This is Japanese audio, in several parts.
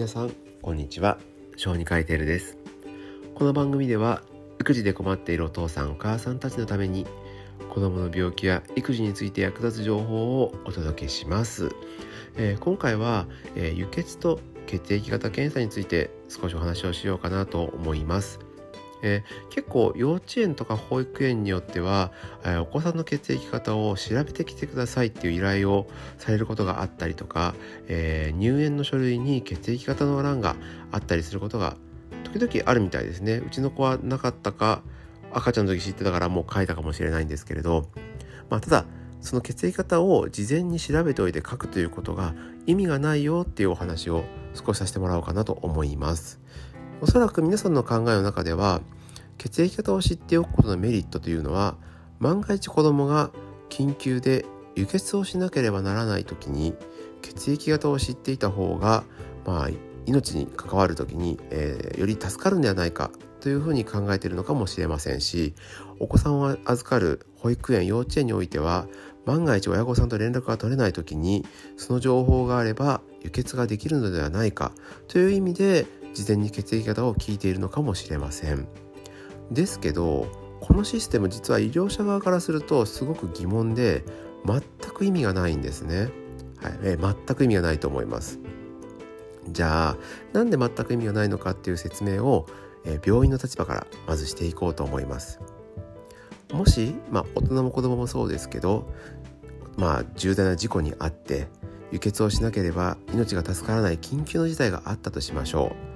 皆さんこんにちは。小児科医テルです。この番組では育児で困っているお父さんお母さんたちのために子供の病気や育児について役立つ情報をお届けします、えー、今回は、えー、輸血と血液型検査について少しお話をしようかなと思います。えー、結構幼稚園とか保育園によっては、えー、お子さんの血液型を調べてきてくださいっていう依頼をされることがあったりとか、えー、入園の書類に血液型の欄があったりすることが時々あるみたいですねうちの子はなかったか赤ちゃんの時知ってたからもう書いたかもしれないんですけれど、まあ、ただその血液型を事前に調べておいて書くということが意味がないよっていうお話を少しさせてもらおうかなと思います。おそらく皆さんの考えの中では血液型を知っておくことのメリットというのは万が一子供が緊急で輸血をしなければならない時に血液型を知っていた方が、まあ、命に関わる時に、えー、より助かるんではないかというふうに考えているのかもしれませんしお子さんを預かる保育園幼稚園においては万が一親御さんと連絡が取れない時にその情報があれば輸血ができるのではないかという意味で事前に血液型を聞いているのかもしれません。ですけどこのシステム実は医療者側からするとすごく疑問で全く意味がないんですね。はい、え全く意味がないと思います。じゃあなんで全く意味がないのかっていう説明を、え病院の立場からまずしていこうと思います。もし、まあ、大人も子供もそうですけど、まあ、重大な事故にあって輸血をしなければ命が助からない緊急の事態があったとしましょう。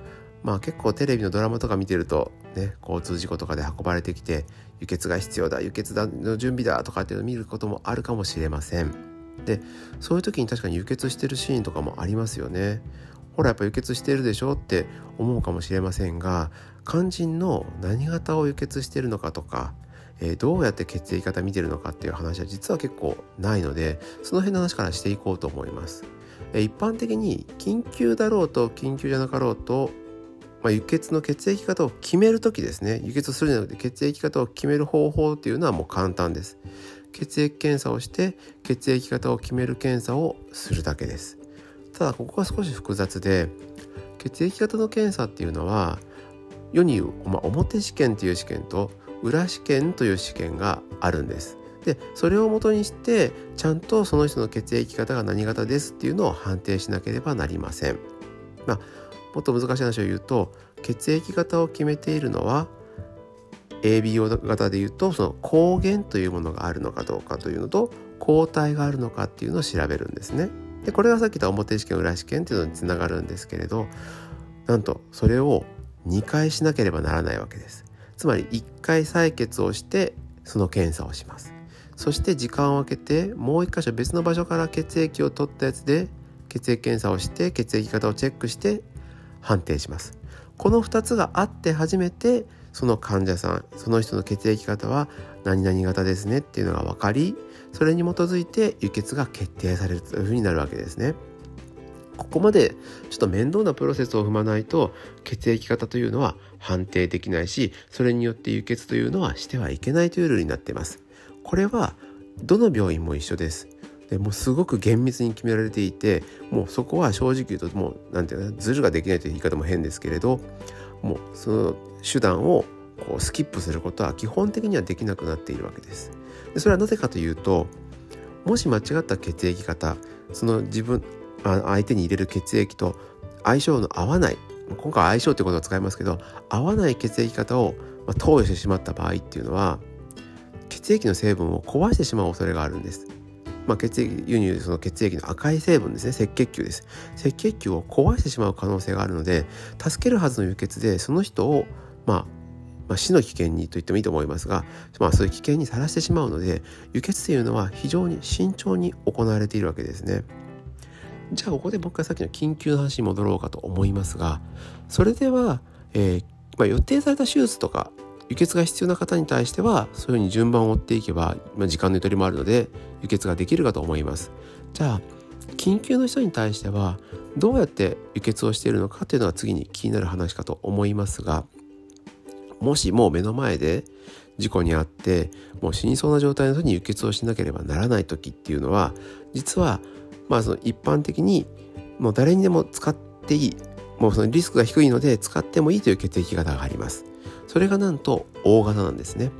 まあ結構テレビのドラマとか見てるとね交通事故とかで運ばれてきて輸血が必要だ輸血の準備だとかっていうのを見ることもあるかもしれませんでそういう時に確かに輸血してるシーンとかもありますよねほらやっぱ輸血してるでしょって思うかもしれませんが肝心の何型を輸血してるのかとか、えー、どうやって血液型見てるのかっていう話は実は結構ないのでその辺の話からしていこうと思います。一般的に緊急だろうと緊急じゃなかろうとまあ、輸血の血液型を決める時ですね。輸血をするんじゃなくて血液型を決める方法っていうのはもう簡単です。血液検査をして血液型を決める検査をするだけです。ただここが少し複雑で血液型の検査っていうのは世に言う、まあ、表試験という試験と裏試験という試験があるんです。でそれをもとにしてちゃんとその人の血液型が何型ですっていうのを判定しなければなりません。まあ、もっと難しい話を言うと血液型を決めているのは ABO 型で言うとその抗原というものがあるのかどうかというのと抗体があるのかっていうのを調べるんですね。でこれがさっき言った表試験裏試験っていうのにつながるんですけれどなんとそれを2回しなければならないわけです。つまり1回採血をしてその検査をします。そして時間を空けてもう1箇所別の場所から血液を取ったやつで血液検査をして血液型をチェックして判定しますこの2つがあって初めてその患者さんその人の血液型は何々型ですねっていうのが分かりそれに基づいて輸血が決定されるというふうになるわけですね。ここまでちょっと面倒なプロセスを踏まないと血液型というのは判定できないしそれによって輸血というのはしてはいけないというルールになっています。これはどの病院も一緒です。でもうすごく厳密に決められていてもうそこは正直言うともう何て言うのズルができないという言い方も変ですけれどもうその手段をこうスキップすることは基本的にはできなくなっているわけです。でそれはなぜかというともし間違った血液型その自分相手に入れる血液と相性の合わない今回相性ということを使いますけど合わない血液型を投与してしまった場合っていうのは血液の成分を壊してしまう恐れがあるんです。まあ、血液輸入その血液の赤い成分ですね赤血球です赤血球を壊してしまう可能性があるので助けるはずの輸血でその人を、まあ、まあ、死の危険にと言ってもいいと思いますが、まあ、そういう危険にさらしてしまうので輸血というのは非常に慎重に行われているわけですね。じゃあここで僕がさっきの緊急の話に戻ろうかと思いますがそれでは、えーまあ、予定された手術とか輸血が必要な方に対してはそういうふうに順番を追っていけば、まあ、時間のゆとりもあるので輸血ができるかと思います。じゃあ緊急の人に対してはどうやって輸血をしているのかというのは次に気になる話かと思いますがもしもう目の前で事故に遭ってもう死にそうな状態の人に輸血をしなければならない時っていうのは実はまあその一般的にもう誰にでも使っていいもうそのリスクが低いので使ってもいいという血液型があります。それがなんと O 型なんですね。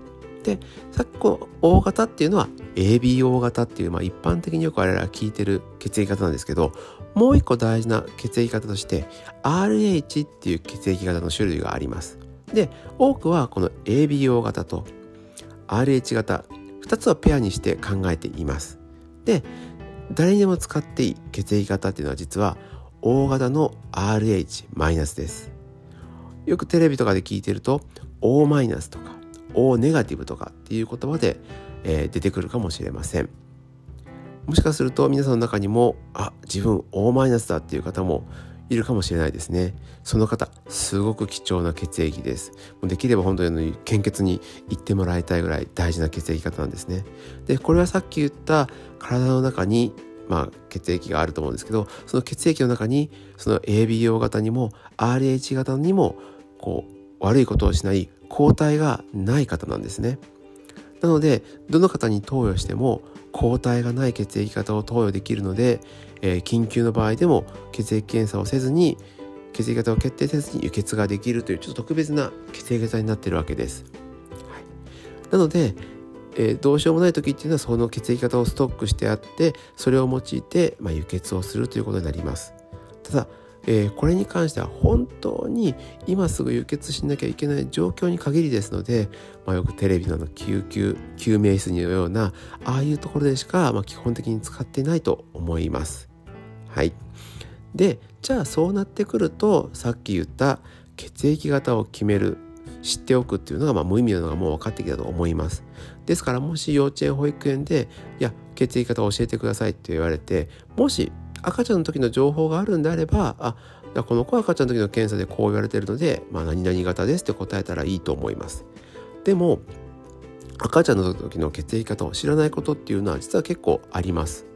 でさっきこの O 型っていうのは ABO 型っていう、まあ、一般的によく我々は聞いてる血液型なんですけどもう一個大事な血液型として RH っていう血液型の種類があります。で多くはこの ABO 型と RH 型2つをペアにして考えています。で誰にでも使っていい血液型っていうのは実は O 型の RH マイナスです。よくテレビとかで聞いてると O マイナスとか O ネガティブとかっていう言葉で、えー、出てくるかもしれません。もしかすると皆さんの中にもあ自分 O マイナスだっていう方もいるかもしれないですね。その方すごく貴重な血液です。できれば本当に献血に行ってもらいたいぐらい大事な血液型なんですね。でこれはさっき言った体の中にまあ、血液があると思うんですけどその血液の中にその ABO 型にも RH 型にもこう悪いことをしない抗体がない方なんですねなのでどの方に投与しても抗体がない血液型を投与できるので、えー、緊急の場合でも血液検査をせずに血液型を決定せずに輸血ができるというちょっと特別な血液型になってるわけです。はい、なので、えー、どうしようもない時っていうのはその血液型をストックしてあってそれを用いて、まあ、輸血をするということになります。ただえー、これに関しては本当に今すぐ輸血しなきゃいけない状況に限りですので、まあ、よくテレビの救急救命室のようなああいうところでしか、まあ、基本的に使っていないと思います。はい、でじゃあそうなってくるとさっき言った血液型を決める知っておくっていうのがまあ無意味なのがもう分かってきたと思います。ですからもし幼稚園保育園で「いや血液型を教えてください」って言われてもし赤ちゃんの時の情報があるんであればあこの子は赤ちゃんの時の検査でこう言われてるので、まあ、何々型ですって答えたらいいと思います。でも赤ちゃんの時の血液型を知らないことっていうのは実は結構あります。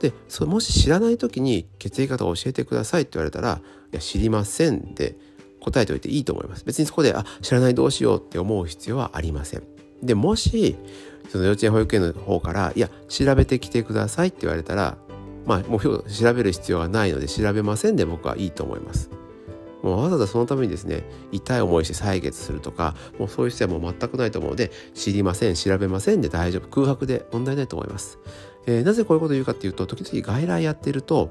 でそもし知らない時に血液型を教えてくださいって言われたら「いや知りません」で答えておいていいと思います。別にそこで「あ知らないどうしよう」って思う必要はありません。でもしその幼稚園保育園の方から「いや調べてきてください」って言われたらまあ、もう調べる必要がないので調べませんで僕はいいと思います。もうわざわざそのためにですね痛い思いして採血するとかもうそういう必要はもう全くないと思うので知りません調べませんで大丈夫空白で問題ないと思います、えー、なぜこういうことを言うかっていうと時々外来やってると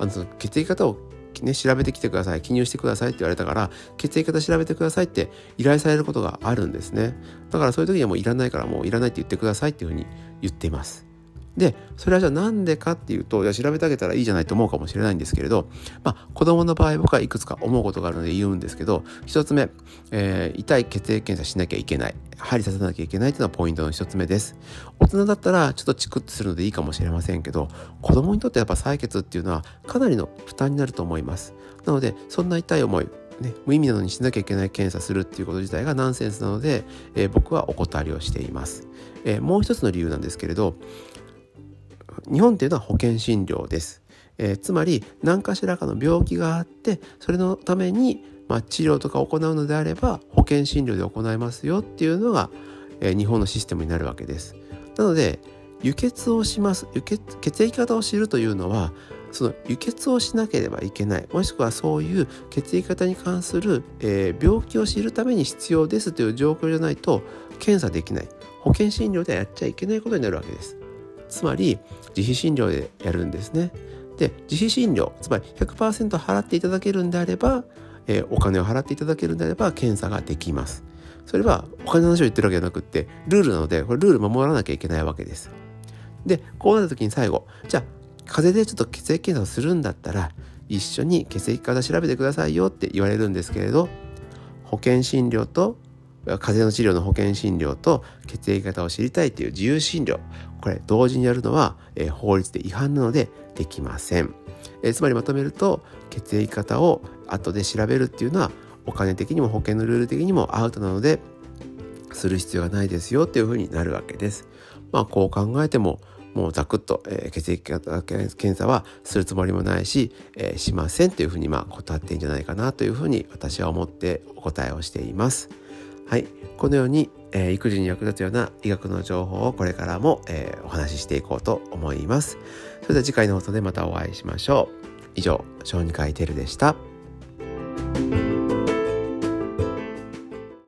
あのその血液型をね、調べてきてください記入してくださいって言われたから血液型調べてくださいって依頼されることがあるんですね。だからそういう時にはもういらないからもういらないって言ってくださいっていうふうに言っています。でそれはじゃあなんでかっていうといや調べてあげたらいいじゃないと思うかもしれないんですけれど、まあ、子供の場合僕はいくつか思うことがあるので言うんですけど1つ目、えー、痛い血液検査しなきゃいけない。針刺さなきゃいけないというのはポイントの1つ目です。大人だったらちょっとチクッとするのでいいかもしれませんけど子供にとってやっぱ採血っていうのはかなりの負担になると思います。なのでそんな痛い思いね、無意味なのにしなきゃいけない検査するっていうこと自体がナンセンスなので、えー、僕はお断りをしています、えー、もう一つの理由なんですけれど日本っていうのは保険診療です、えー、つまり何かしらかの病気があってそれのために、まあ、治療とか行うのであれば保険診療で行いますよっていうのが、えー、日本のシステムになるわけです。なので輸血をします。輸血血液型を知るというのはその輸血をしなければいけない。もしくはそういう血液型に関する、えー、病気を知るために必要ですという状況じゃないと検査できない。保険診療ではやっちゃいけないことになるわけです。つまり自費診療でやるんですね。で自費診療つまり100%払っていただけるんであれば、えー、お金を払っていただけるんであれば検査ができます。それはお金の話を言ってるわけじゃなくってルールなのでこれルール守らなきゃいけないわけです。でこうなった時に最後じゃあ風邪でちょっと血液検査をするんだったら一緒に血液から調べてくださいよって言われるんですけれど保険診療と風邪の治療の保険診療と血液型を知りたいという自由診療。これ同時にやるのは、えー、法律で違反なのでできません、えー、つまりまとめると血液型を後で調べるっていうのはお金的にも保険のルール的にもアウトなのでする必要がないですよっていうふうになるわけです。まあこう考えてももうザクッと、えー、血液型検査はするつもりもないし、えー、しませんというふうにまあ答っていいんじゃないかなというふうに私は思ってお答えをしています。はい、このように、えー、育児に役立つような医学の情報をこれからも、えー、お話ししていこうと思います。それでは次回の放送でまたお会いしましょう。以上、小児科医テルでした。